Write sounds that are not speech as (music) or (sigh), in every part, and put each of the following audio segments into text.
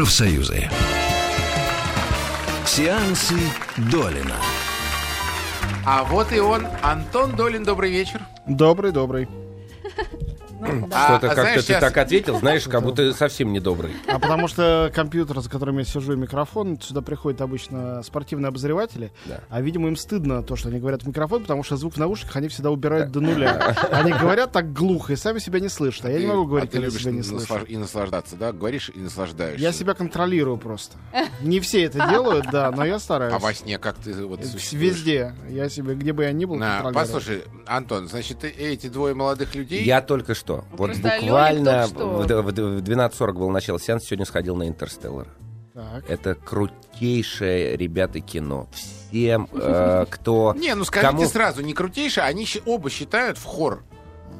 Профсоюзы. Сеансы Долина. А вот и он, Антон Долин, добрый вечер. Добрый, добрый. А, Что-то а как-то знаешь, ты сейчас- так ответил, (laughs) знаешь, как будто совсем недобрый. А потому что компьютер, за которым я сижу, и микрофон, сюда приходят обычно спортивные обозреватели, Да. а, видимо, им стыдно то, что они говорят в микрофон, потому что звук в наушниках они всегда убирают до нуля. (laughs) Они говорят так глухо и сами себя не слышат, а я не могу говорить, а ты когда любишь себя не слышу. и наслаждаться, да? Говоришь и наслаждаешься. Я себя контролирую просто. (laughs) Не все это делают, да, но я стараюсь. А во сне как ты вот? Везде. Я себе, где бы я ни был, На, контролирую. послушай, Антон, значит, эти двое молодых людей... Я только что, вот просто буквально Лёник только в, что. в- в 12.40 был начало сеанса, сегодня сходил на Интерстеллар. Так. Это крутейшее, ребята, кино. Всем, э, (laughs) кто... Не, ну скажите Кому- сразу, не крутейшие, они оба считают в хор,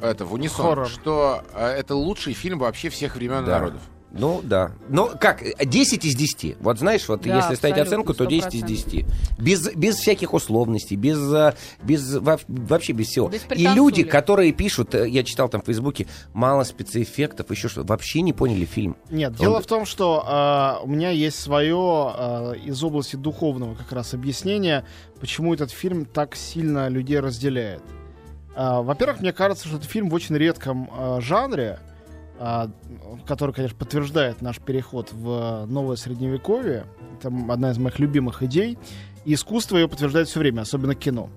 это, в унисон, Хоррор. что э, это лучший фильм вообще всех времен и Да. народов. Ну, да. Ну, как, 10 из 10. Вот знаешь, вот Да, если ставить оценку, то 10 из 100%. 10. Без, без всяких условностей, без, э, без, во- вообще без всего. Без И люди, которые пишут, э, я читал там в Фейсбуке, мало спецэффектов, еще что вообще не поняли фильм. Нет, Он- дело в том, что а, у меня есть свое из области духовного как раз объяснение, почему этот фильм так сильно людей разделяет. А, во-первых, мне кажется, что это фильм в очень редком а, жанре, который, конечно, подтверждает наш переход в новое средневековье. Это одна из моих любимых идей. И искусство ее подтверждает все время, особенно кино.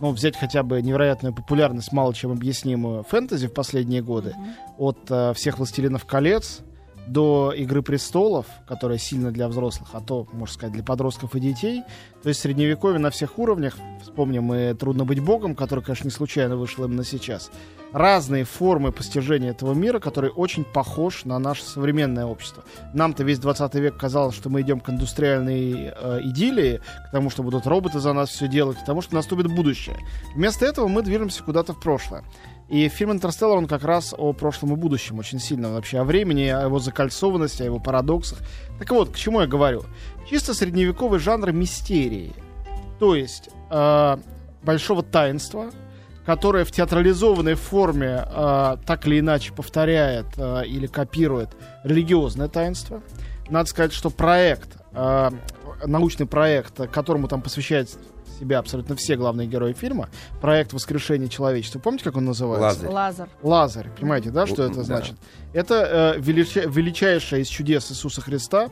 Ну, взять хотя бы невероятную популярность, мало чем объяснимую фэнтези в последние годы от э, всех «Властелинов колец» до «Игры престолов», которая сильно для взрослых, а то, можно сказать, для подростков и детей. То есть средневековье на всех уровнях. Вспомним и «Трудно быть богом», который, конечно, не случайно вышел именно сейчас. Разные формы постижения этого мира, который очень похож на наше современное общество. Нам-то весь 20 век казалось, что мы идем к индустриальной э, идиллии, к тому, что будут роботы за нас все делать, к тому, что наступит будущее. Вместо этого мы движемся куда-то в прошлое. И фильм «Интерстеллар», он как раз о прошлом и будущем очень сильно вообще о времени, о его закольцованности, о его парадоксах. Так вот, к чему я говорю? Чисто средневековый жанр мистерии. То есть э, большого таинства, которое в театрализованной форме э, так или иначе повторяет э, или копирует религиозное таинство. Надо сказать, что проект, э, научный проект, которому там посвящает себя абсолютно все главные герои фильма, проект «Воскрешение человечества». Помните, как он называется? Лазарь. Лазар. Лазарь, понимаете, да, что это Да. значит? Это э, велича- величайшее из чудес Иисуса Христа,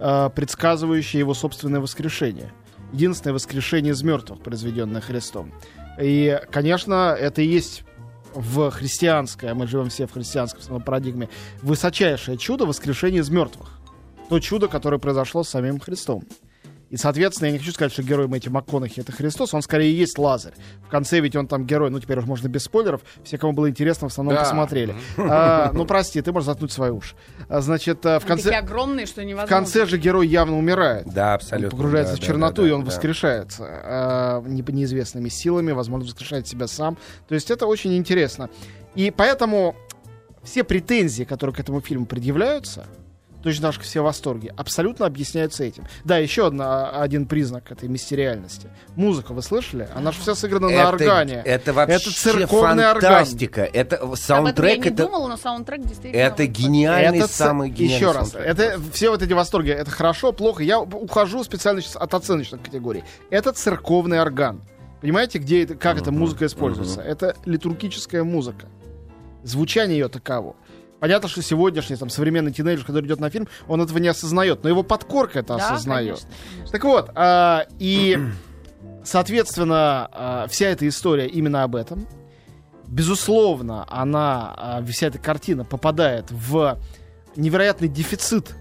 э, предсказывающее его собственное воскрешение. Единственное воскрешение из мертвых, произведенное Христом. И, конечно, это и есть в христианской, а мы живем все в христианской самой парадигме, высочайшее чудо воскрешения из мертвых. То чудо, которое произошло с самим Христом. И, соответственно, я не хочу сказать, что герой Мэтью МакКонахи это Христос, он скорее и есть Лазарь. В конце ведь он там герой, ну теперь уже можно без спойлеров, все, кому было интересно, в основном Да. посмотрели. А, ну прости, ты можешь заткнуть свои уши. А, значит, а, в Они такие конце, огромные, что в невозможно. конце же герой явно умирает. Да, Он абсолютно. погружается да, в да, черноту, да, и он да. воскрешается а, не- неизвестными силами, возможно, воскрешает себя сам. То есть это очень интересно. И поэтому все претензии, которые к этому фильму предъявляются, точно так же как все восторги, абсолютно объясняются этим. Да, еще одна, один признак этой мистериальности. Музыка, вы слышали? Она же вся сыграна на Это- органе. Это вообще Это церковный орган. фантастика. Это Об этом я саундтрек, не это, думала, но саундтрек действительно... это гениальный, Это самый гениальный Еще раз, саундтрек. это все вот эти восторги, это хорошо, плохо. Я ухожу специально сейчас от оценочных категорий. Это церковный орган. Понимаете, где это, как эта музыка используется? Это литургическая музыка. Звучание ее таково. Понятно, что сегодняшний там современный тинейджер, который идет на фильм, он этого не осознает, но его подкорка это Да, осознает. конечно, конечно. Так вот, а, и, соответственно, а, вся эта история именно об этом. Безусловно, она, а, вся эта картина попадает в невероятный дефицит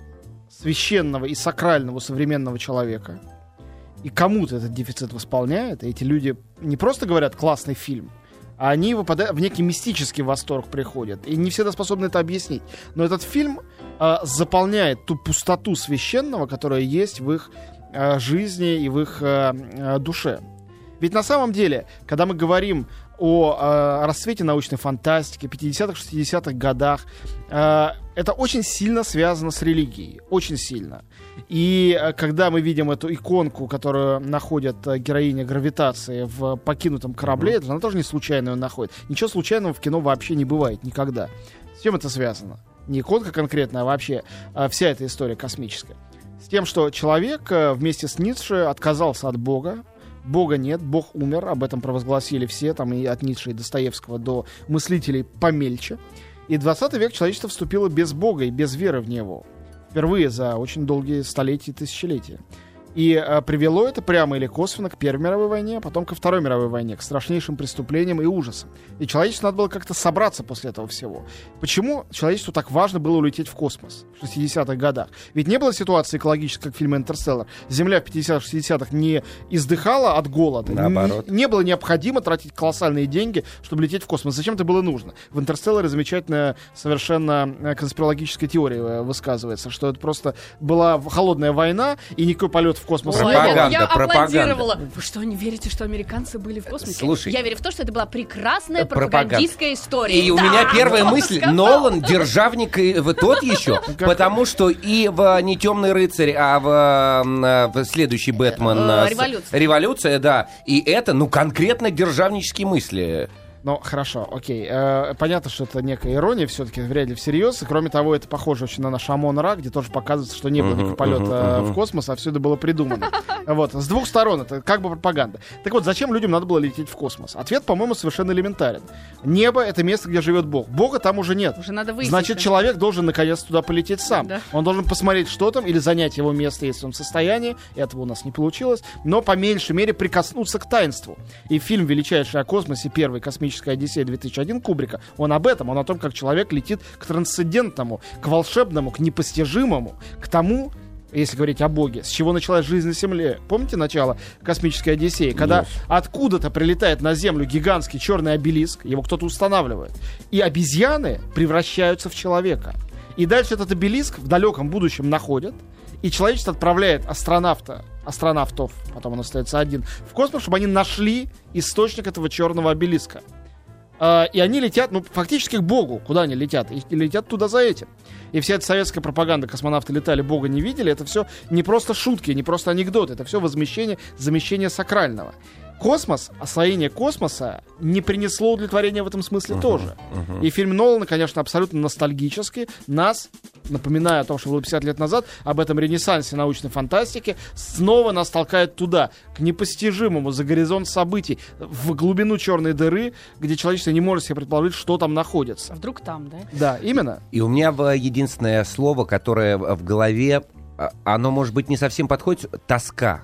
священного и сакрального современного человека. И кому-то этот дефицит восполняет. И эти люди не просто говорят «классный фильм», они выпадают в некий мистический восторг приходят. И не всегда способны это объяснить. Но этот фильм э, заполняет ту пустоту священного, которая есть в их э, жизни и в их э, душе. Ведь на самом деле, когда мы говорим о э, расцвете научной фантастики 50-х, 60-х годах, э, это очень сильно связано с религией. Очень сильно. И э, когда мы видим эту иконку, которую находит э, героиня гравитации в покинутом корабле, это она тоже не случайно ее находит. Ничего случайного в кино вообще не бывает никогда. С чем это связано? Не иконка конкретно, а вообще вся эта история космическая. С тем, что человек вместе с Ницше отказался от Бога, Бога нет, Бог умер, об этом провозгласили все, там и от Ницше и Достоевского до мыслителей помельче. И 20 век человечество вступило без Бога и без веры в него. Впервые за очень долгие столетия и тысячелетия. И э, привело это прямо или косвенно к Первой мировой войне, а потом ко Второй мировой войне, к страшнейшим преступлениям и ужасам. И человечеству надо было как-то собраться после этого всего. Почему человечеству так важно было улететь в космос в 60-х годах? Ведь не было ситуации экологической, как в фильме «Интерстеллар». Земля в 50-60-х не издыхала от голода. Наоборот. Не, не было необходимо тратить колоссальные деньги, чтобы лететь в космос. Зачем это было нужно? В «Интерстелларе» замечательная совершенно э, конспирологическая теория э, высказывается, что это просто была холодная война, и никакой полет в космос Ой. Пропаганда, я пропаганда. аплодировала. Вы что, не верите, что американцы были в космосе? Слушай. Я верю в то, что это была прекрасная Пропаганда. пропагандистская история. И у Да, меня первая мысль, сказал? Нолан державник и в тот еще, потому что и в не темный рыцарь, а в, а, в следующий Бэтмен Э, с- «Революция». революция, да. И это, ну, конкретно державнические мысли. Ну, хорошо, окей. Э, понятно, что это некая ирония, все-таки вряд ли всерьез. И кроме того, это похоже очень на наш Амон Ра, где тоже показывается, что не было никакого полета в космос, а все это было придумано. (laughs) Вот, с двух сторон, это как бы пропаганда. Так вот, зачем людям надо было лететь в космос? Ответ, по-моему, совершенно элементарен. Небо — это место, где живет Бог. Бога там уже нет. Уже надо выяснить. Значит, человек должен наконец туда полететь сам. Да. Он должен посмотреть, что там, или занять его место, если он в состоянии. Этого у нас не получилось. Но по меньшей мере прикоснуться к таинству. И фильм «Величайший о космосе. Первый космическая Одиссея 2001» Кубрика, он об этом. Он о том, как человек летит к трансцендентному, к волшебному, к непостижимому, к тому, если говорить о Боге, с чего началась жизнь на Земле. Помните начало космической Одиссеи? Когда Yes. откуда-то прилетает на Землю гигантский черный обелиск, его кто-то устанавливает, и обезьяны превращаются в человека. И дальше этот обелиск в далеком будущем находят, и человечество отправляет астронавта, астронавтов, потом он остается один, в космос, чтобы они нашли источник этого черного обелиска. А, и они летят, ну, фактически к Богу. Куда они летят? И летят туда за этим. И вся эта советская пропаганда, космонавты летали, Бога не видели, это все не просто шутки, не просто анекдоты, это все возмещение, замещение сакрального. Космос, освоение космоса не принесло удовлетворения в этом смысле тоже. И фильм Нолана, конечно, абсолютно ностальгический. Нас, напоминая о том, что было 50 лет назад, об этом ренессансе научной фантастики, снова нас толкает туда, к непостижимому, за горизонт событий, в глубину черной дыры, где человечество не может себе предположить, что там находится. А Вдруг там, да? Да, именно. И у меня единственное слово, которое в в голове, а, оно, может быть, не совсем подходит, тоска.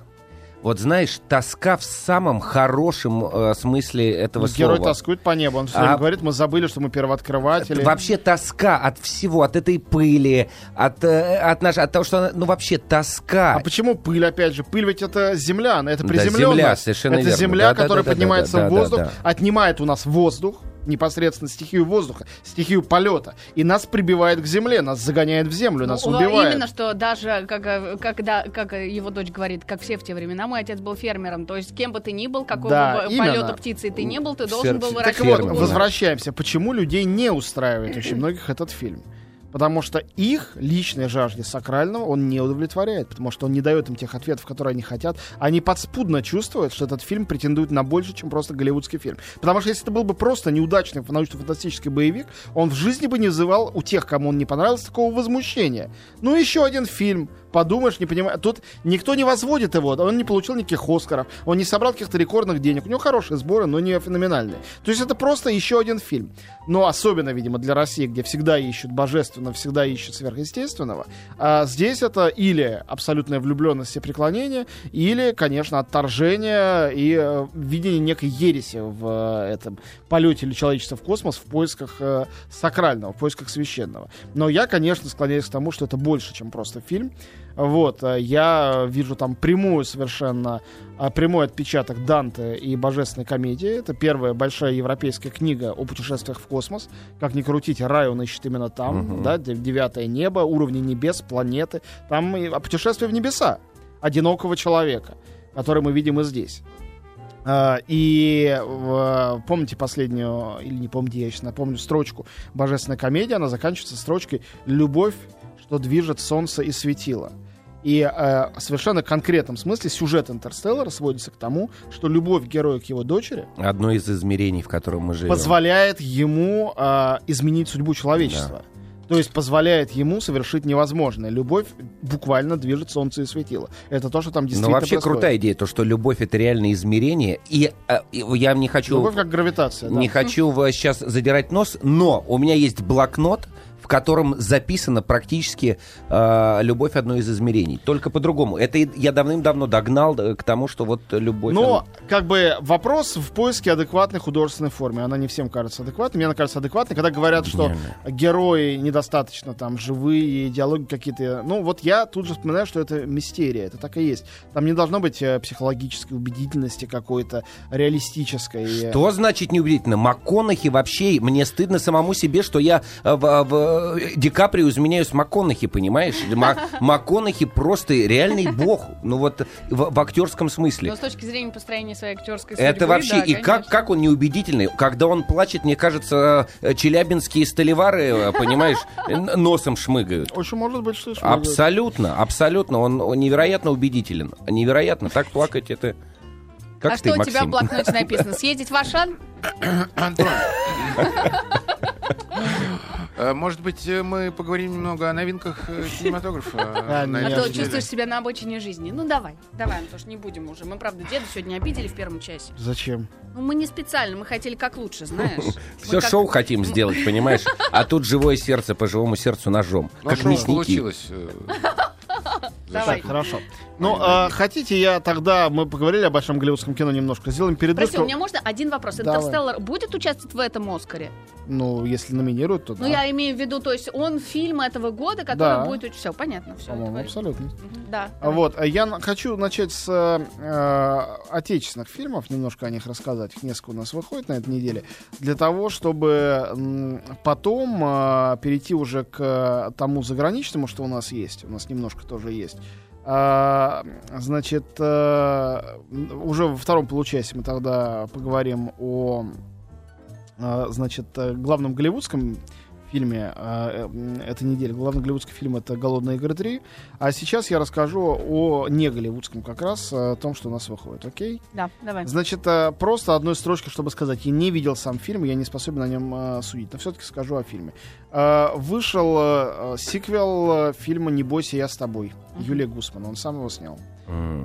Вот знаешь, тоска в самом хорошем э, смысле этого Герой слова. тоскует по небу. Он все время А- говорит, мы забыли, что мы первооткрыватели. Вообще тоска от всего, от этой пыли, от, э, от, наш, от того, что, она- ну вообще тоска. А почему пыль, опять же? Пыль ведь это земля, это Да, приземленность. земля, совершенно это верно. земля, Да, да, которая да, да, поднимается да, в да, воздух, да. отнимает у нас воздух, непосредственно стихию воздуха, стихию полета, и нас прибивает к земле, нас загоняет в землю, нас Ну, убивает. Именно, что даже, как, э, когда, как его дочь говорит, как все в те времена, мой отец был фермером. То есть, кем бы ты ни был, какого Да, бы полета птицы ты не был, ты Фер- должен был так выращивать. Так вот, возвращаемся. Почему людей не устраивает очень (clears throat) многих этот фильм? Потому что их личной жажде сакрального он не удовлетворяет, потому что он не дает им тех ответов, которые они хотят. Они подспудно чувствуют, что этот фильм претендует на больше, чем просто голливудский фильм. Потому что если это был бы просто неудачный научно-фантастический боевик, он в жизни бы не вызывал у тех, кому он не понравился, такого возмущения. Ну, еще один фильм, подумаешь, не понимаю. Тут никто не возводит его, он не получил никаких Оскаров, он не собрал каких-то рекордных денег. У него хорошие сборы, но не феноменальные. То есть это просто еще один фильм. Но особенно, видимо, для России, где всегда ищут божественного, всегда ищут сверхъестественного. А здесь это или абсолютная влюбленность и преклонение, или, конечно, отторжение и э, видение некой ереси в э, этом полете или человечества в космос в поисках э, сакрального, в поисках священного. Но я, конечно, склоняюсь к тому, что это больше, чем просто фильм. Вот, э, я вижу там прямую совершенно, а, прямой отпечаток Данте и Божественной комедии. Это первая большая европейская книга о путешествиях в космос. Как ни крутите, рай он ищет именно там, Мгм. да, де- девятое небо, уровни небес, планеты. Там и- а путешествие в небеса одинокого человека, который мы видим и здесь. А, И помните последнюю, или не помните, я сейчас напомню, строчку «Божественная комедия», она заканчивается строчкой «Любовь, что движет солнце и светило». И э, совершенно конкретном смысле сюжет «Интерстеллара» сводится к тому, что любовь героя к его дочери Одно из измерений, в котором мы живем. позволяет ему э, изменить судьбу человечества. То есть позволяет ему совершить невозможное. Любовь буквально движет солнце и светило. Это то, что там Но действительно Ну, вообще происходит. крутая идея, то, что любовь это реальное измерение. И, э, и я не хочу, Любовь как гравитация. да. не хочу сейчас задирать нос, но у меня есть блокнот, в котором записана практически э, любовь одно из измерений. Только по-другому. Это я давным-давно догнал э, к тому, что вот любовь. Но, как бы, вопрос в поиске адекватной художественной формы. Она не всем кажется адекватной. Мне она кажется адекватной, когда говорят, что Гениально. герои недостаточно там живые, диалоги какие-то. Ну, вот я тут же вспоминаю, что это мистерия. Это так и есть. Там не должно быть э, психологической убедительности какой-то, реалистической. Что значит неубедительно? МакКонахи вообще, мне стыдно самому себе, что я э, в, в Ди Каприо изменяю с МакКонахи, понимаешь? Ма- МакКонахи просто реальный бог, ну вот в, в актерском смысле. Но с точки зрения построения своей актерской судьбы, Это вообще, да, и как, конечно. как он неубедительный? Когда он плачет, мне кажется, э, челябинские столевары, э, понимаешь, н- носом шмыгают. Очень может быть, что шмыгает. Абсолютно, абсолютно. Он, он невероятно убедителен. Невероятно. Так плакать это... Как а ты, что у тебя Максим? в блокноте написано? Съездить в Ашан? Антон. (laughs) Э, Может быть, э, мы поговорим немного о новинках э, кинематографа? (laughs) А, А то чувствуешь себя на обочине жизни. Ну давай, давай, Антош, не будем уже. Мы, правда, деда сегодня обидели в первом часе. Зачем? Ну, мы не специально, мы хотели как лучше, знаешь. (laughs) Все как- шоу хотим сделать, понимаешь? (laughs) А тут живое сердце по живому сердцу ножом. Ну, как шоу мясники. получилось. Давай. Так, хорошо. Ну, а, хотите, я тогда, мы поговорили о большом голливудском кино немножко, сделаем Прости, передышку. у меня можно один вопрос? Давай. Интерстеллар будет участвовать в этом Оскаре? Ну, если номинируют, то Ну, да. я имею в виду, то есть он фильм этого года, который Да. будет... Все, понятно, все. По-моему, абсолютно. Да. А Вот, а я хочу начать с э, отечественных фильмов, немножко о них рассказать. Их несколько у нас выходит на этой неделе. Для того, чтобы потом э, перейти уже к тому заграничному, что у нас есть. У нас немножко тоже есть. А, значит, э, уже во втором получасе мы тогда поговорим о э, значит, э, главном голливудском фильме э, м, этой недели. Главный голливудский фильм это «Голодные игры 3». А сейчас я расскажу о не голливудском как раз, э, о том, что у нас выходит, окей? Да, давай. Значит, э, просто одной строчкой, чтобы сказать, я не видел сам фильм, я не способен о нем э, судить, но все-таки скажу о фильме. Э, вышел э, э, сиквел э, фильма «Не бойся, я с тобой» Юлия Гусман, он сам его снял.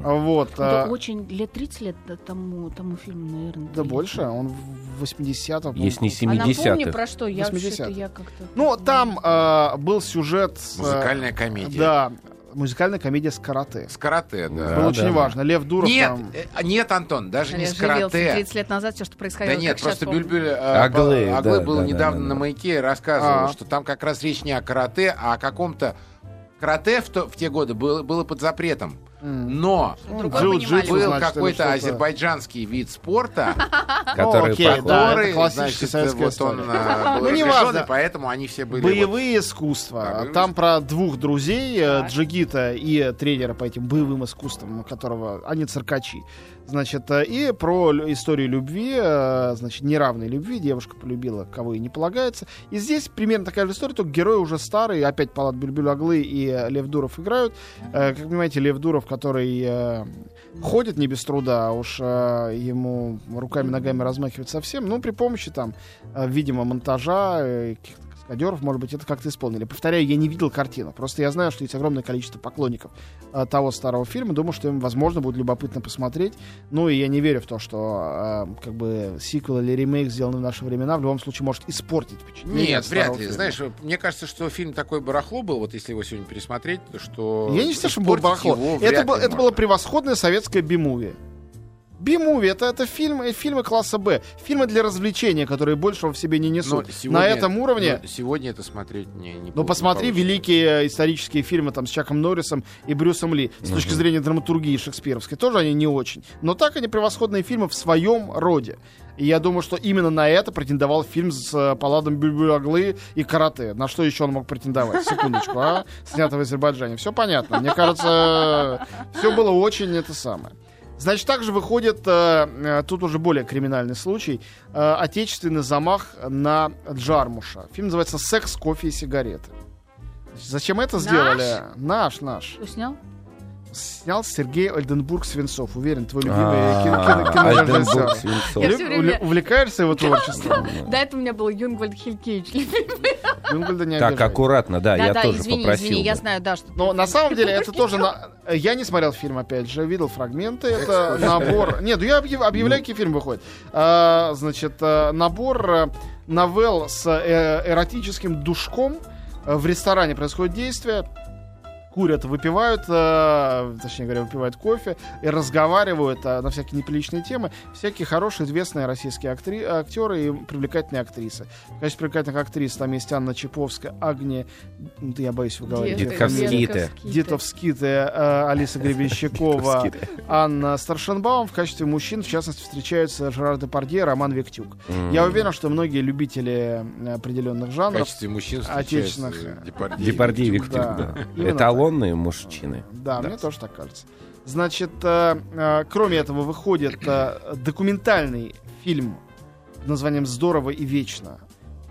Вот. Это э, очень лет 30 лет тому, тому фильму, наверное. да больше, он в 80-м. Есть не А напомни 70-х. про что? Я 80-х. что-то я как-то... Ну, там э, был сюжет... с, э, Музыкальная комедия. Да, музыкальная комедия с карате. С карате, да. Было Да, очень да. важно. Лев Дуров Нет, там... э, нет, Антон, даже не с карате. 30 лет назад все, что происходило. Да нет, просто. Бюльбюль э, Аглы, по- Аглы да, был да, да, недавно да, на маяке и рассказывал, А. что там как раз речь не о карате, а о каком-то карате в, то- в те годы было, было под запретом. Но Другой джиу-джитсу, был какой-то азербайджанский вид спорта, (laughs) Который значит, вот он э, (laughs) был Ну, разрешен, поэтому они все были... Боевые искусства. Там про двух друзей, э. Джигита и тренера по этим боевым искусствам, которого они циркачи. Значит, э, и про историю любви, э, значит, неравной любви. Девушка полюбила, кого ей не полагается. И здесь примерно такая же история, только герои уже старые. Опять Палат Бюльбюль Аглы и э, Лев Дуров играют. Как понимаете, Лев Дуров, который ходит не без труда, а уж ему руками-ногами размахивать совсем. Ну, при помощи там, видимо, монтажа, каскадеров, может быть, это как-то исполнили. Повторяю, я не видел картину. Просто я знаю, что есть огромное количество поклонников э, того старого фильма. Думаю, что им, возможно, будет любопытно посмотреть. Ну, и я не верю в то, что э, как бы сиквел или ремейк, сделанный в наши времена, в любом случае может испортить впечатление. Нет, вряд ли. фильма. Знаешь, мне кажется, что фильм такой барахло был, вот если его сегодня пересмотреть, то что... Я не считаю, что был барахло. Это, был- это было превосходное советское би-муви. Би-муви это, это фильмы, фильмы класса Б. Фильмы для развлечения, которые большего в себе не Но несут. сегодня- На этом уровне. сегодня это смотреть не, не Ну, посмотри не великие исторические фильмы там с Чаком Норрисом и Брюсом Ли. С точки зрения драматургии шекспировской тоже они не очень. Но так они превосходные фильмы в своем роде. И я думаю, что именно на это претендовал фильм с э, Паладом Бюльбюляглы и Карате. На что еще он мог претендовать? Секундочку, а? Снято в Азербайджане. Все понятно. Мне кажется, все было очень это самое. Значит, также выходит, э, э, тут уже более криминальный случай, э, отечественный замах на Джармуша. Фильм называется «Секс, кофе и сигареты». Зачем это Наш? сделали? Наш, наш. Что снял? Снял Сергей Ольденбург Свинцов. Уверен, твой любимый А, кино- кино- кинорежиссер. Увлекаешься его творчеством? До этого у меня был Юнгвальд Хилькевич. Не Так, аккуратно, да, я тоже попросил. извини, я знаю, да, что... Но на самом деле это тоже... Я не смотрел фильм, опять же, видел фрагменты. Это набор... Нет, ну я объяв- объявляю, какие фильмы выходят. А, Значит, э, набор э, новелл с э, эротическим душком. В ресторане происходит действие. Курят, выпивают, э, точнее говоря, выпивают кофе и разговаривают э, на всякие неприличные темы. Всякие хорошие, известные российские актри- актеры и привлекательные актрисы. В качестве привлекательных актрис там есть Анна Чаповская, Агния, ну, я боюсь. Детковские-то. Детковские-то. Дедовские-то, э, Алиса Гребенщикова, Анна Старшенбаум. В качестве мужчин, в частности, встречаются Жерар Депардье и Роман Виктюк. Я уверен, что многие любители э, определенных В жанров качестве мужчин отечественных. Депардье. Депардье и Виктюк, да. да. Именно Эталонные мужчины. Да, мне тоже так кажется. Значит, э, э, кроме этого выходит э, документальный фильм под названием «Здорово и вечно»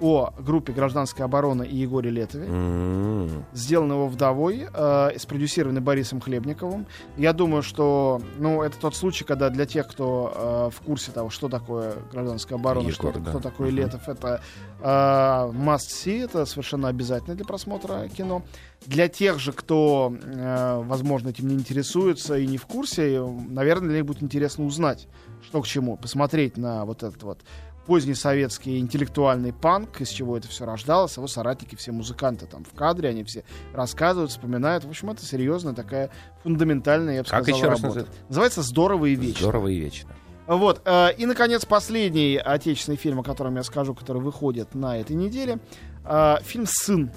о группе гражданской обороны и Егоре Летове. М. Сделан его вдовой, э, спродюсированный Борисом Хлебниковым. Я думаю, что ну, это тот случай, когда для тех, кто э, в курсе того, что такое гражданская оборона, Егор, что, да. кто такой Мгм. Летов, это э, must see, это совершенно обязательно для просмотра кино. Для тех же, кто, э, возможно, этим не интересуется и не в курсе, наверное, для них будет интересно узнать, что к чему, посмотреть на вот этот вот поздний советский интеллектуальный панк, из чего это все рождалось, его соратники, все музыканты там в кадре, они все рассказывают, вспоминают. В общем, это серьезная такая фундаментальная, я бы Как сказал, еще раз работа. называется? Называется «Здорово и вечно». Здорово и вечно. Вот. э, И, наконец, последний отечественный фильм, о котором я скажу, который выходит на этой неделе. э, Фильм «Сын».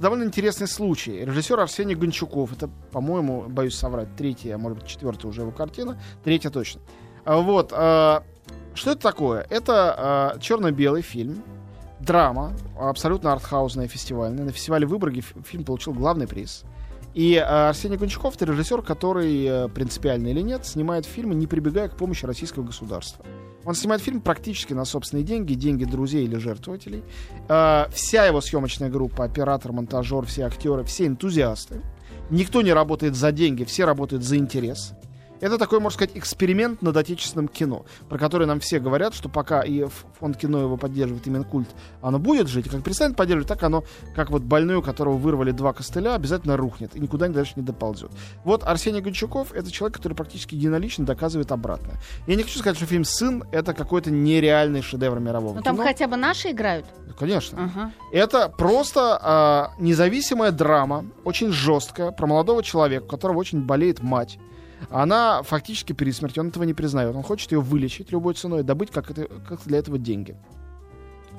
Довольно интересный случай. Режиссер Арсений Гончуков. Это, по-моему, боюсь соврать, третья, а может быть, четвертая уже его картина. Третья точно. А Вот. Что это такое? Это э, черно-белый фильм. Драма, абсолютно артхаусная, фестивальная. На фестивале в фильм получил главный приз. И э, Арсений Гончаков это режиссер, который, э, принципиально или нет, снимает фильмы, не прибегая к помощи российского государства. Он снимает фильм практически на собственные деньги, деньги друзей или жертвователей. Э, вся его съемочная группа, оператор, монтажер, все актеры, все энтузиасты. Никто не работает за деньги, все работают за интерес. Это такой, можно сказать, эксперимент над отечественным кино, про который нам все говорят, что пока и фонд кино его поддерживает, и Минкульт, оно будет жить, и как перестанет поддерживать, так оно, как вот больной, у которого вырвали два костыля, обязательно рухнет и никуда дальше не доползет. Вот Арсений Гончаков — это человек, который практически единолично доказывает обратное. Я не хочу сказать, что фильм «Сын» — это какой-то нереальный шедевр мирового Ну там кино. хотя бы наши играют. Конечно. Ага. Это просто а, независимая драма, очень жесткая, про молодого человека, у которого очень болеет мать. Она фактически перед смертью, он этого не признает. Он хочет ее вылечить любой ценой, добыть как, это, как для этого деньги.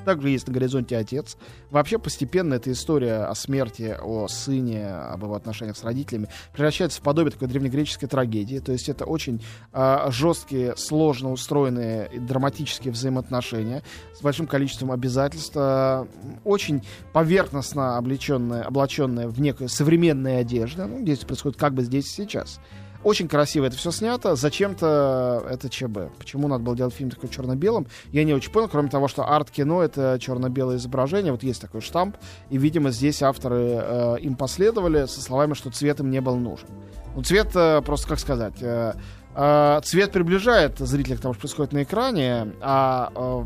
Также есть на горизонте отец. Вообще постепенно эта история о смерти, о сыне, об его отношениях с родителями превращается в подобие такой древнегреческой трагедии. То есть это очень а, жесткие, сложно устроенные драматические взаимоотношения с большим количеством обязательств, а, очень поверхностно облеченные, облаченные в некую современную одежду. Ну, действие происходит как бы здесь и сейчас. Очень красиво это все снято. Зачем-то это ЧБ. Почему надо было делать фильм такой черно-белым, я не очень понял, кроме того, что арт-кино — это черно-белое изображение. Вот есть такой штамп, и, видимо, здесь авторы э, им последовали со словами, что цвет им не был нужен. Ну, цвет, э, просто как сказать, э, э, цвет приближает зрителя к тому, что происходит на экране, а э,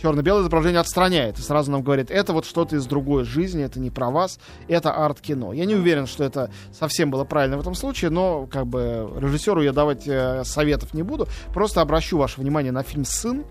черно-белое изображение отстраняет и сразу нам говорит, это вот что-то из другой жизни, это не про вас, это арт-кино. Я не уверен, что это совсем было правильно в этом случае, но как бы режиссеру я давать э, советов не буду. Просто обращу ваше внимание на фильм «Сын».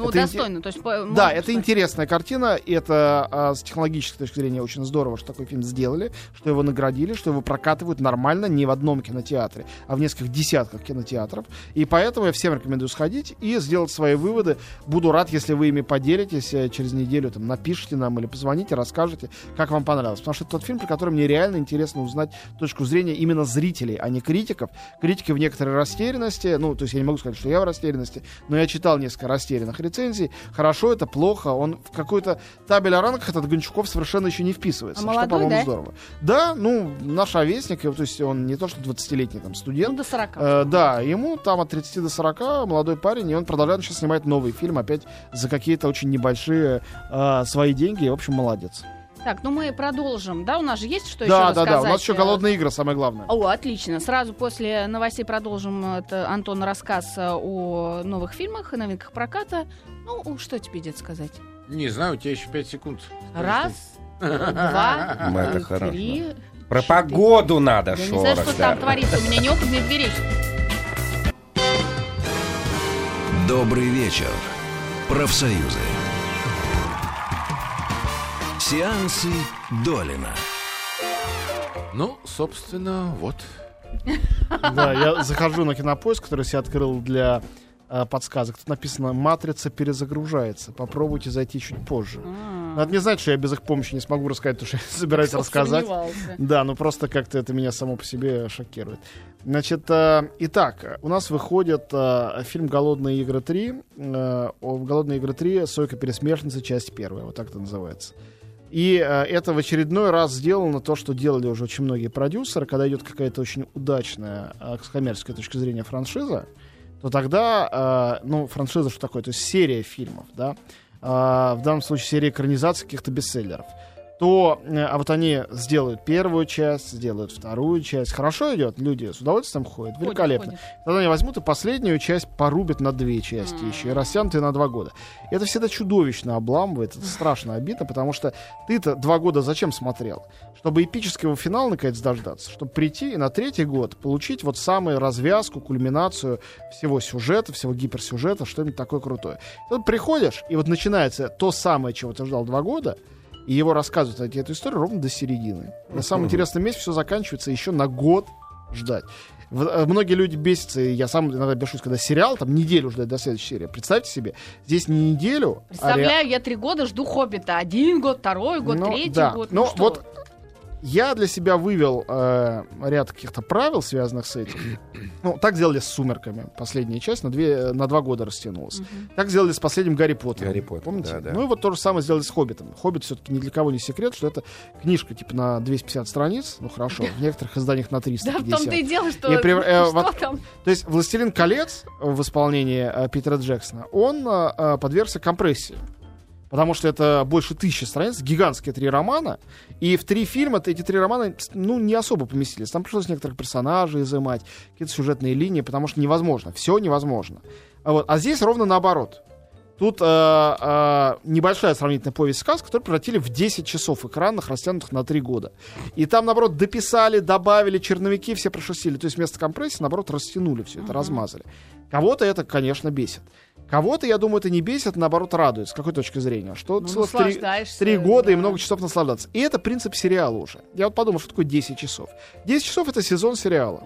Ну, Это достойно. То есть, Да, может это интересная картина. и Это а, с технологической точки зрения очень здорово, что такой фильм сделали, что его наградили, что его прокатывают нормально не в одном кинотеатре, а в нескольких десятках кинотеатров. И поэтому я всем рекомендую сходить и сделать свои выводы. Буду рад, если вы ими поделитесь э, через неделю, там, напишите нам или позвоните, расскажете, как вам понравилось. Потому что это тот фильм, про который мне реально интересно узнать точку зрения именно зрителей, а не критиков. Критики в некоторой растерянности, ну, то есть я не могу сказать, что я в растерянности, но я читал несколько растерянных рецензий. Хорошо это, плохо. Он в какой-то табель о рангах этот Гончуков совершенно еще не вписывается. А что, молодой, по-моему, да? здорово. Да, ну, наш ровесник, то есть он не то, что 20-летний там Ну, студент, до 40. Э, да, ему там от 30 до 40 молодой парень, и он продолжает сейчас снимать новый фильм опять за какие-то очень небольшие э, свои деньги. И, в общем, молодец. Так, ну мы продолжим. Да, у нас же есть что еще да, да, рассказать? да. У нас еще э, голодные игры, самое главное. О, отлично. Сразу после новостей продолжим это, Антон рассказ э, о новых фильмах и новинках проката. Ну, что тебе, дед, сказать? Не знаю, у тебя еще 5 секунд. Раз, два, (laughs) Ну, три. Про погоду надо, Я не знаю, что да. там творится. У меня неопытный дверей. Добрый вечер. Профсоюзы. Сеансы Долина. Ну, собственно, вот. Да, я захожу на кинопоиск, который я открыл для э, подсказок. Тут написано «Матрица перезагружается». Попробуйте зайти чуть позже. А, Надо не знать, что я без их помощи не смогу рассказать, потому что я (laughs) собираюсь рассказать. сомневался. Да, ну просто как-то это меня само по себе шокирует. Значит, э, итак, у нас выходит э, фильм «Голодные игры 3». Э, «Голодные игры 3. Сойка пересмешница. Часть первая». Вот так это называется. И э, это в очередной раз сделано то, что делали уже очень многие продюсеры. Когда идет какая-то очень удачная э, с коммерческой точки зрения франшиза, то тогда, э, ну, франшиза что такое? То есть серия фильмов, да? Э, в данном случае серия экранизаций каких-то бестселлеров то э, а вот они сделают первую часть, сделают вторую часть. Хорошо идет, люди с удовольствием ходят, Ходят, великолепно. ходят. Тогда они возьмут и последнюю часть порубят на две части еще и растянут ее на два года. Это всегда чудовищно обламывает, это страшно обидно, потому что ты-то два года зачем смотрел? Чтобы эпического финала наконец дождаться, чтобы прийти и на третий год получить вот самую развязку, кульминацию всего сюжета, всего гиперсюжета, что-нибудь такое крутое. Тут приходишь, и вот начинается то самое, чего ты ждал два года, и его рассказывают эту историю ровно до середины. На самом интересном месте все заканчивается еще на год ждать. В- э, Многие люди бесятся, и я сам иногда бешусь, когда сериал, там неделю ждать до следующей серии. Представьте себе, здесь не неделю, а ре- Представляю, я три года жду Хоббита. Один год, второй год, Ну, третий да. год. Но Ну, что? вот я для себя вывел э, ряд каких-то правил, связанных с этим. (coughs) Ну, так сделали с «Сумерками». Последняя часть на, две, на два года растянулась. Так сделали с последним «Гарри Поттером». Гарри Поттер, Помните? да, да. Ну и вот то же самое сделали с «Хоббитом». «Хоббит» все-таки ни для кого не секрет, что это книжка типа на 250 страниц. Ну, хорошо, в некоторых изданиях на Да 350. в том-то и дело, что, И при- (laughs) э, что вот- там. То есть «Властелин колец» в исполнении э, Питера Джексона, он э, э, подвергся компрессии. Потому что это больше тысячи страниц, гигантские три романа. И в три фильма эти три романа, ну, не особо поместились. Там пришлось некоторых персонажей изымать, какие-то сюжетные линии, потому что невозможно. Все невозможно. А, вот. а здесь ровно наоборот. Тут э, э, небольшая сравнительная повесть сказ, которую превратили в 10 часов экранных, растянутых на 3 года. И там, наоборот, дописали, добавили черновики, все прошерстили. То есть вместо компрессии, наоборот, растянули все это, размазали. Кого-то это, конечно, бесит. Кого-то, я думаю, это не бесит, наоборот, радует. С какой точки зрения? Что Ну, целых три, три года и да. много часов наслаждаться. И это принцип сериала уже. Я вот подумал, что такое 10 часов. 10 часов — это сезон сериала.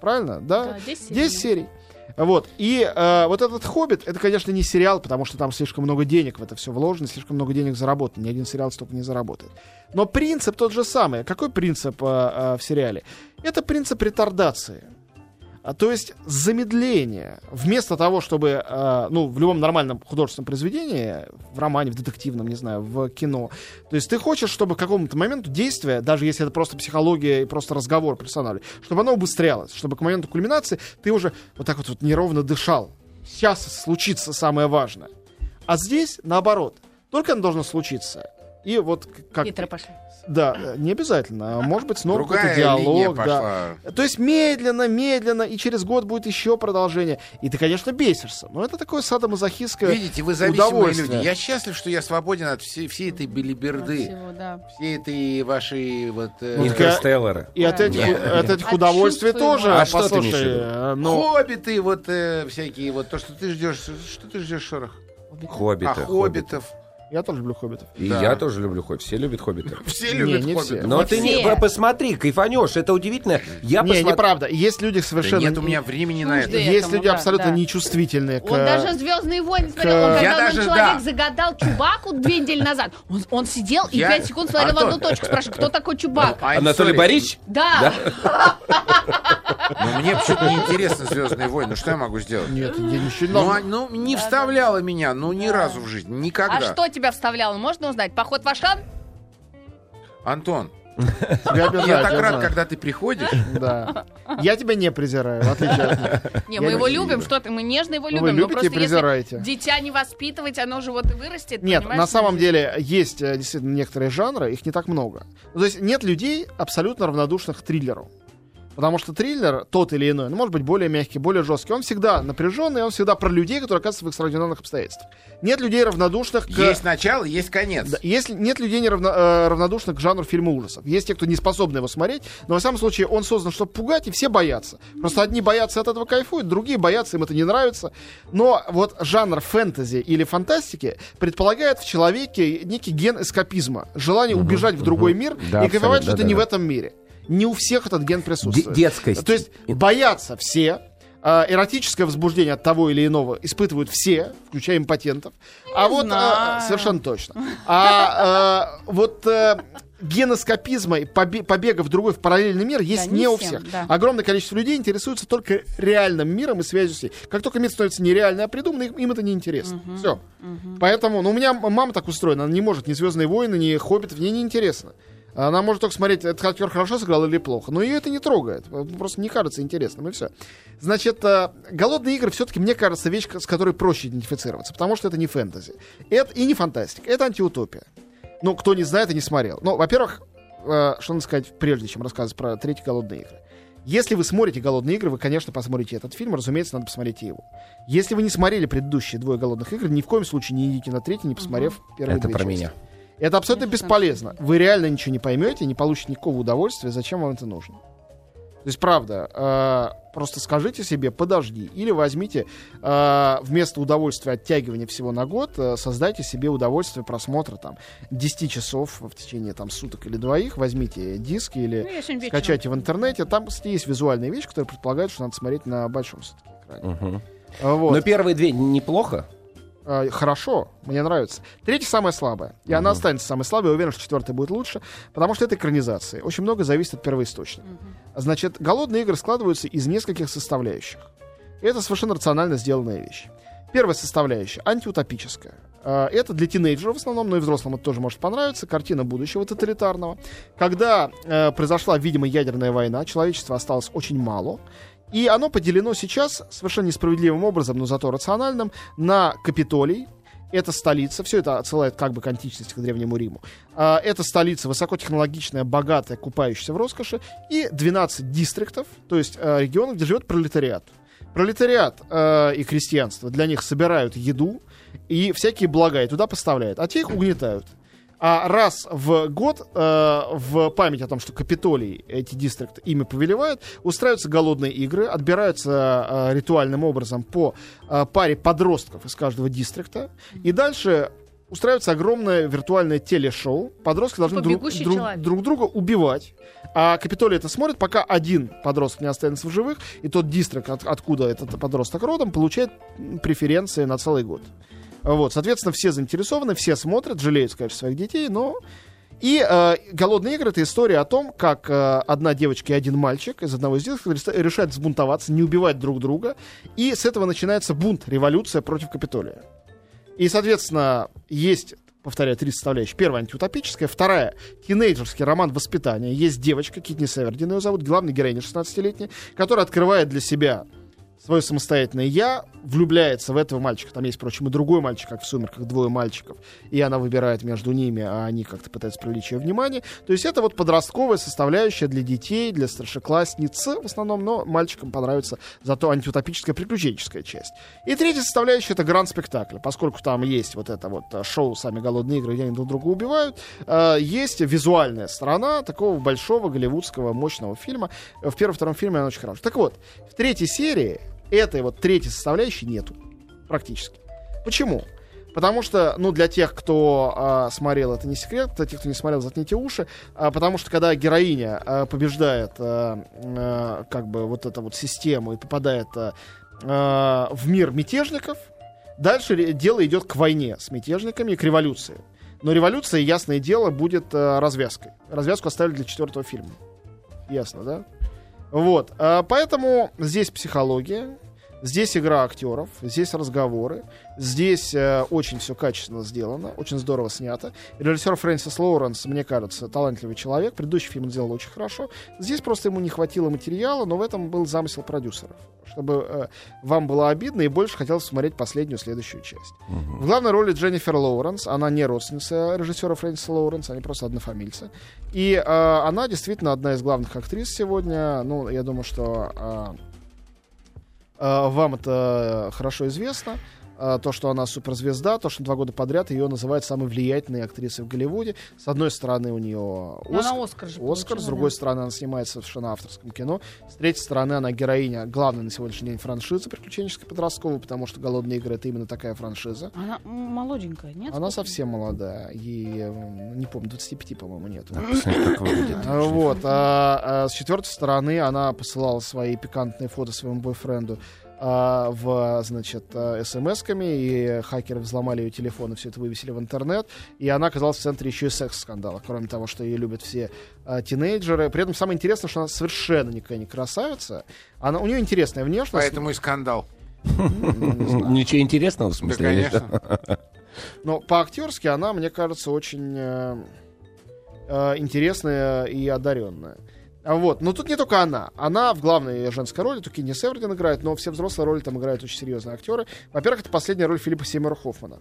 Правильно? Да? Да, 10 серий. 10 серий. Вот. И э, вот этот «Хоббит» — это, конечно, не сериал, потому что там слишком много денег в это все вложено, слишком много денег заработано. Ни один сериал столько не заработает. Но принцип тот же самый. Какой принцип э, э, в сериале? Это принцип ретардации. А, то есть замедление. Вместо того, чтобы, э, ну, в любом нормальном художественном произведении, в романе, в детективном, не знаю, в кино, то есть ты хочешь, чтобы к какому-то моменту действия, даже если это просто психология и просто разговор персонажей, чтобы оно убыстрялось, чтобы к моменту кульминации ты уже вот так вот, вот неровно дышал. Сейчас случится самое важное. А здесь наоборот. Только оно должно случиться. И вот как... Питер пошли. Да, э, не обязательно. а Может быть, снова какой-то диалог. да. пошла. То есть медленно, медленно, и через год будет еще продолжение. И ты, конечно, бесишься. Но это такое садомазохистское Видите, вы зависимые люди. Я счастлив, что я свободен от всей, всей этой белиберды, Всего, да. всей этой вашей вот... э, Ну, Интерстеллара. И от этих, Да. от этих От удовольствий чувства тоже. А что ты виду? э, ну, Хоббиты, вот э, всякие, вот то, что ты ждешь. Что ты ждешь, Шорох? Хоббиты. А хоббитов. Я тоже люблю хоббитов. И Да. я тоже люблю хоббитов. Все любят хоббитов. (laughs) Все Не, любят не хоббитов. все. Но ты не все. посмотри, кайфанешь, это удивительно. Я не, посмотрел. неправда. Есть люди Да совершенно... нет у меня времени на это. Есть этому, люди да, абсолютно да. нечувствительные к... Он даже Звездные войны смотрел. к- Он, Я когда он даже, человек да. загадал Чубаку две недели назад, он, он сидел и Я- пять секунд смотрел в Антон. одну точку, спрашивает, кто такой Чубак? I'm Анатолий. Борисович? Да. (laughs) Ну, мне почему-то неинтересно «Звездные войны». Что я могу сделать? Нет, я ничего не Ну, а- ну, не вставляло меня, ну, ни разу в жизни, А никогда. что тебя вставляло, можно узнать? Поход в Ашан? Антон, (laughs) обижают, я так рад, знаю. когда ты приходишь. Да. Я тебя не презираю, в отличие от. Не, Я мы его любим, что ты, мы нежно его любим. Вы но любите и презираете. дитя не воспитывать, оно же вот и вырастет. Нет, на самом деле есть э, действительно некоторые жанры, их не так много. То есть нет людей абсолютно равнодушных к триллеру. Потому что триллер, тот или иной, ну, может быть, более мягкий, более жесткий, он всегда напряженный, он всегда про людей, которые оказываются в экстраординарных обстоятельствах. Нет людей равнодушных к... Есть начало, есть конец. Да, если нет людей не равно- э, равнодушных к жанру фильма ужасов. Есть те, кто не способны его смотреть, но во всяком случае он создан, чтобы пугать, и все боятся. Просто одни боятся от этого кайфуют, другие боятся, им это не нравится. Но вот жанр фэнтези или фантастики предполагает в человеке некий ген эскапизма, желание убежать в другой мир Да, и кайфовать, что ты да, не да. в этом мире. Не у всех этот ген присутствует. детскость. То есть боятся все, а, эротическое возбуждение от того или иного испытывают все, включая импотентов. а вот а, знаю. совершенно точно. А а, вот э, ген эскапизма и побе- побега в другой, в параллельный мир есть Да, не не у всем, всех. да. Огромное количество людей интересуется только реальным миром и связью с ней. Как только мир становится нереальный, а придуманный, им- им это не интересно. Все. Поэтому, ну, у меня мама так устроена, она не может ни Звездные войны, ни Хоббитов, ей не интересно. Она может только смотреть, этот актер хорошо сыграл или плохо. Но ее это не трогает. Просто не кажется интересным, и все. Значит, э, голодные игры все-таки, мне кажется, вещь, с которой проще идентифицироваться. Потому что это не фэнтези. Это, и не фантастика. Это антиутопия. Ну, кто не знает и не смотрел. Ну, во-первых, э, что надо сказать, прежде чем рассказывать про третьи голодные игры. Если вы смотрите «Голодные игры», вы, конечно, посмотрите этот фильм, разумеется, надо посмотреть и его. Если вы не смотрели предыдущие двое «Голодных игр», ни в коем случае не идите на третий, не посмотрев первые Это две про части. меня. Это абсолютно бесполезно. Вы реально ничего не поймете, не получите никакого удовольствия. Зачем вам это нужно? То есть, правда, э, просто скажите себе, подожди, или возьмите э, вместо удовольствия оттягивания всего на год, э, создайте себе удовольствие просмотра там 10 часов в течение там суток или двоих, возьмите диски или Ну, скачайте в интернете. Там, кстати, есть визуальные вещи, которые предполагают, что надо смотреть на большом все-таки экране. Мгм. А, Вот. Но первые две неплохо. А, Хорошо, мне нравится. Третья самая слабая. И она останется самой слабой. Я уверен, что четвертая будет лучше, потому что это экранизация. Очень много зависит от первоисточника. Значит, голодные игры складываются из нескольких составляющих. И это совершенно рационально сделанная вещь. Первая составляющая антиутопическая. А, Это для тинейджеров в основном, но и взрослым это тоже может понравиться. Картина будущего тоталитарного. Когда э, произошла, видимо, ядерная война, человечества осталось очень мало. И оно поделено сейчас совершенно несправедливым образом, но зато рациональным, на Капитолий, это столица, все это отсылает как бы к античности, к Древнему Риму. А, это столица высокотехнологичная, богатая, купающаяся в роскоши, и 12 дистриктов, то есть э, регионов, где живет пролетариат. Пролетариат э, и крестьянство для них собирают еду и всякие блага, и туда поставляют, а те их угнетают. А раз в год, э, в память о том, что Капитолий, эти дистрикты, ими повелевают, устраиваются голодные игры, отбираются э, ритуальным образом по э, паре подростков из каждого дистрикта, и дальше устраивается огромное виртуальное телешоу. Подростки должны друг, «Бегущий друг- человек». друг друга убивать. А Капитолий это смотрит, пока один подросток не останется в живых, и тот дистрикт, от- откуда этот подросток родом, получает преференции на целый год. Вот, соответственно, все заинтересованы, все смотрят, жалеют, конечно, своих детей, но... И э, «Голодные игры» — это история о том, как э, одна девочка и один мальчик из одного из них решают взбунтоваться, не убивать друг друга, и с этого начинается бунт, революция против Капитолия. И, соответственно, есть, повторяю, три составляющие. Первая антиутопическая, вторая тинейджерский роман воспитания. Есть девочка, Китни Севердин ее зовут, главная героиня 16-летняя, которая открывает для себя свое самостоятельное я, влюбляется в этого мальчика. Там есть, впрочем, и другой мальчик, как в «Сумерках», двое мальчиков. И она выбирает между ними, а они как-то пытаются привлечь ее внимание. То есть это вот подростковая составляющая для детей, для старшеклассниц в основном, но мальчикам понравится зато антиутопическая приключенческая часть. И третья составляющая — это гранд-спектакль. Поскольку там есть вот это вот э, шоу «Сами голодные игры», где они друг друга убивают, э, есть визуальная сторона такого большого голливудского мощного фильма. В первом-втором фильме она очень хорошая. Так вот, в третьей серии этой вот третьей составляющей нету. Практически. Почему? Потому что, ну, для тех, кто а, смотрел, это не секрет, для тех, кто не смотрел, заткните уши, а, потому что когда героиня а, побеждает, а, а, как бы, вот эту вот систему и попадает а, в мир мятежников, дальше дело идет к войне с мятежниками и к революции. Но революция, ясное дело, будет а, развязкой. Развязку оставили для четвертого фильма. Ясно, да? Вот. а, поэтому здесь психология, здесь игра актеров, здесь разговоры, здесь э, очень все качественно сделано, очень здорово снято. Режиссер Фрэнсис Лоуренс, мне кажется, талантливый человек. Предыдущий фильм сделал очень хорошо. Здесь просто ему не хватило материала, но в этом был замысел продюсеров. Чтобы э, вам было обидно и больше хотелось смотреть последнюю, следующую часть. В главной роли Дженнифер Лоуренс. Она не родственница режиссера Фрэнсиса Лоуренса, они просто однофамильцы. И э, она действительно одна из главных актрис сегодня. Ну, я думаю, что э, вам это хорошо известно. Э, То, что она суперзвезда, то, что два года подряд ее называют самой влиятельной актрисой в Голливуде. С одной стороны, у нее Ну, она Оскар, Оскар же Оскар, с получила, другой да. стороны, она снимается в совершенно авторском кино. С третьей стороны, она героиня главной на сегодняшний день франшизы приключенческой подростковой, потому что «Голодные игры» — это именно такая франшиза. Она молоденькая, нет? Она Сколько? совсем молодая. Ей, не помню, 25, по-моему, нет. Выглядит. А, Вот. а, а с четвертой стороны она посылала свои пикантные фото своему бойфренду а, в, значит, а, смс-ками, и хакеры взломали ее телефон и все это вывесили в интернет. И она оказалась в центре еще и секс-скандала, кроме того, что ее любят все а, тинейджеры. При этом самое интересное, что она совершенно никакая не красавица. Она, у нее интересная внешность. Поэтому и скандал. Ничего интересного, в смысле? конечно. Но по-актерски она, мне кажется, очень э, э, интересная и одаренная. А Вот. Но тут не только она. Она в главной женской роли, тут Кинни Севердин играет, но все взрослые роли там играют очень серьезные актеры. Во-первых, это последняя роль Филиппа Сеймура Хоффмана.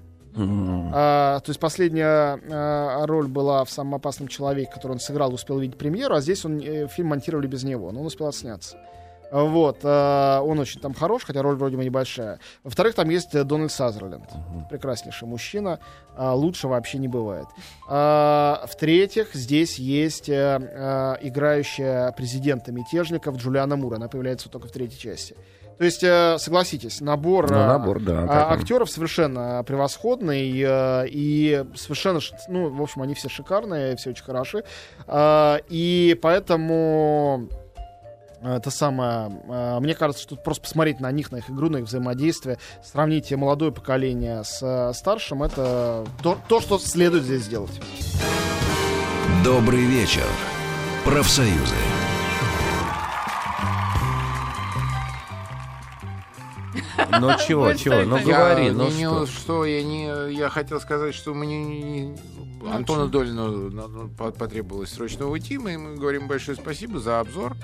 А, то есть последняя а, роль была в «Самом опасном человеке», который он сыграл, успел видеть премьеру, а здесь он, э, фильм монтировали без него, но он успел отсняться. Вот, а, он очень там хорош, хотя роль вроде бы небольшая. Во-вторых, там есть э, Дональд Сазерленд, прекраснейший мужчина, а, лучше вообще не бывает. А, В-третьих, здесь есть э, э, играющая президента мятежников Джулиана Мур, она появляется только в третьей части. То есть, э, согласитесь, набор, Ну, э, набор, да. а, актеров совершенно превосходный э, и совершенно, ну, в общем, они все шикарные, все очень хороши. А, и поэтому э, это самое, э, мне кажется, что тут просто посмотреть на них, на их игру, на их взаимодействие, сравнить молодое поколение с э, старшим, это то, то, что следует здесь сделать. Добрый вечер. Профсоюзы. Ну чего, чего? Ну говори, я, ну что? что, я не, я хотел сказать, что мне не- не- Антону Долину ну, по- потребовалось срочно уйти. Мы ему говорим большое спасибо за обзор.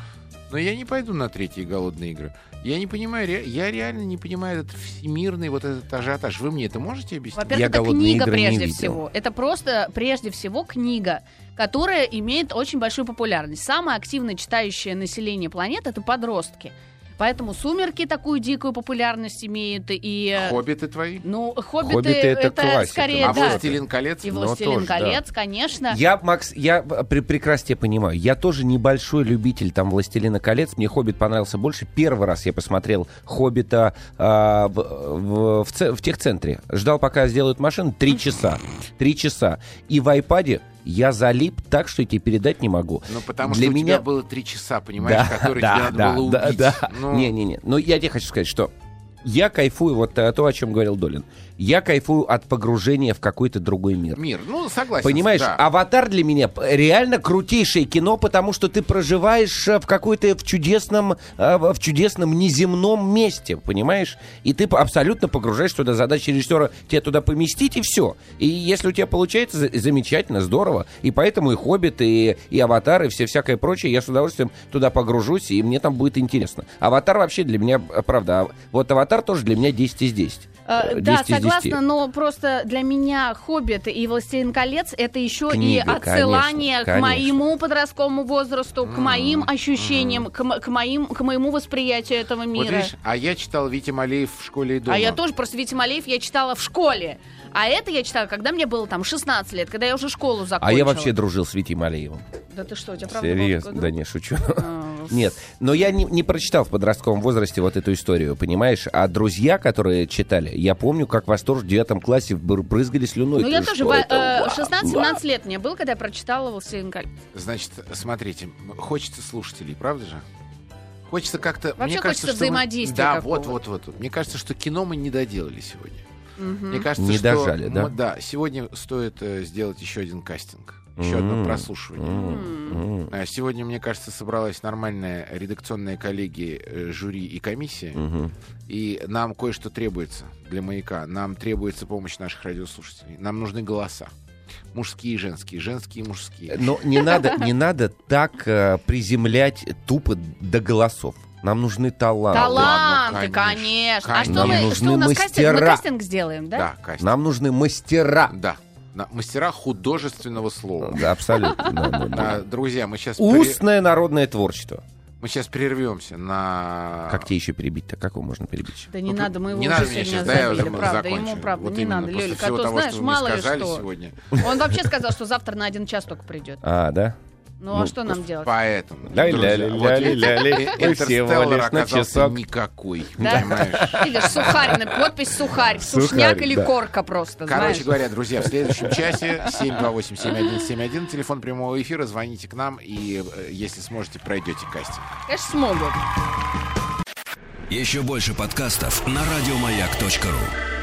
Но я не пойду на третьи голодные игры. Я не понимаю, ре- я реально не понимаю этот всемирный вот этот ажиотаж. Вы мне это можете объяснить? Во-первых, это «Голодные книга игры» не прежде всего. Это просто прежде всего книга, которая имеет очень большую популярность. Самое активно читающее население планеты это подростки. Поэтому сумерки такую дикую популярность имеют и. э, Хоббиты твои? Ну, хоббиты, «Хоббиты» это классика. скорее, а да. «Властелин колец»? И «Властелин тоже, да. колец», конечно. Я, Макс, я пр- прекрасно тебя понимаю. Я тоже небольшой любитель там «Властелина колец». Мне «Хоббит» понравился больше. Первый раз я посмотрел «Хоббита» а, в, в, в, в техцентре. Ждал, пока сделают машину. Три часа. Три часа. И в айпаде я залип так, что я тебе передать не могу. Ну, потому Для что у меня- тебя было три часа, понимаешь, которые тебе надо было да, убить. да. Ну, Не-не-не. Но я тебе хочу сказать, что я кайфую, вот то, о чем говорил Долин. Я кайфую от погружения в какой-то другой мир. Мир, ну, согласен. Понимаешь, да. «Аватар» для меня реально крутейшее кино, потому что ты проживаешь э, в какой-то в чудесном, э, в чудесном неземном месте, понимаешь? И ты абсолютно погружаешь туда. Задача режиссера тебя туда поместить, и все. И если у тебя получается, за- замечательно, здорово. И поэтому и «Хоббит», и, и «Аватар», и все всякое прочее, я с удовольствием туда погружусь, и мне там будет интересно. «Аватар» вообще для меня, э, правда, а вот «Аватар» тоже для меня 10 из 10. Э, Э, Да, 10 из 10. Согласна, но просто для меня «Хоббит» и «Властелин колец» это еще и отсылание конечно, к моему подростковому возрасту, к моим ощущениям, к, к моим, к моему восприятию этого Вот мира. видишь, а я читал Витя Малеев в школе и дома. а я тоже просто Витя Малеев я читала в школе. А это я читала, когда мне было там 16 лет, когда я уже школу закончила. А я вообще дружил с Витей Малеевым. Да ты что, у тебя правда Серьезно, был да не шучу. А, (laughs) Нет, но я не, не прочитал в подростковом возрасте вот эту историю, понимаешь? А друзья, которые читали, я помню, как восторг в девятом классе бр- брызгали слюной. Ну, я тоже что, во- это? э, Вау, 16-17 вау. лет мне было, когда я прочитала «Властелин колец». Значит, смотрите, хочется слушателей, правда же? Хочется как-то... Вообще мне кажется, хочется что мы- взаимодействия Да, какого-то. вот, вот, вот. Мне кажется, что кино мы не доделали сегодня. Мгм. Мне кажется, Не что... дожали, да? мы- да, сегодня стоит э, сделать еще один кастинг. Еще одно М. прослушивание. М, м, А Сегодня, мне кажется, собралась нормальная редакционная коллегия, э, жюри и комиссия. И нам кое-что требуется для маяка. Нам требуется помощь наших радиослушателей. Нам нужны голоса. Мужские и женские, женские и мужские. Но не надо, не надо так э, приземлять тупо до голосов. Нам нужны таланты. Таланты, ладно, конечно. конечно. А что, Нам мы, нужны что у нас кастинг? Мы мастера. кастинг сделаем, да? Да, кастинг. Нам нужны мастера. Да. На- мастера художественного слова. Да, абсолютно. А, друзья, мы сейчас, Устное народное творчество. мы сейчас прервемся на... Как тебе еще перебить-то? Как его можно перебить? Да не Ну, надо, мы его не уже надо меня сегодня сейчас, да, я забили, уже правда, закончу. ему правда, Вот не именно, надо, Лёлик, а то, того, знаешь, мало ли что. сегодня. Он вообще сказал, что завтра на один час только придет. А, да? Ну, а что нам делать? Поэтому, Ля-ля-ля-ля-ля-ля. друзья, вот Мы всего Интерстеллар лишь на оказался никакой, понимаешь? (laughs) Или сухарь, подпись сухарь, сушняк или корка просто, Короче говоря, друзья, в следующем часе 728-7171, телефон прямого эфира, звоните к нам, и э, если сможете, пройдете кастинг. Конечно, смогут. Еще больше подкастов на радиомаяк.ру.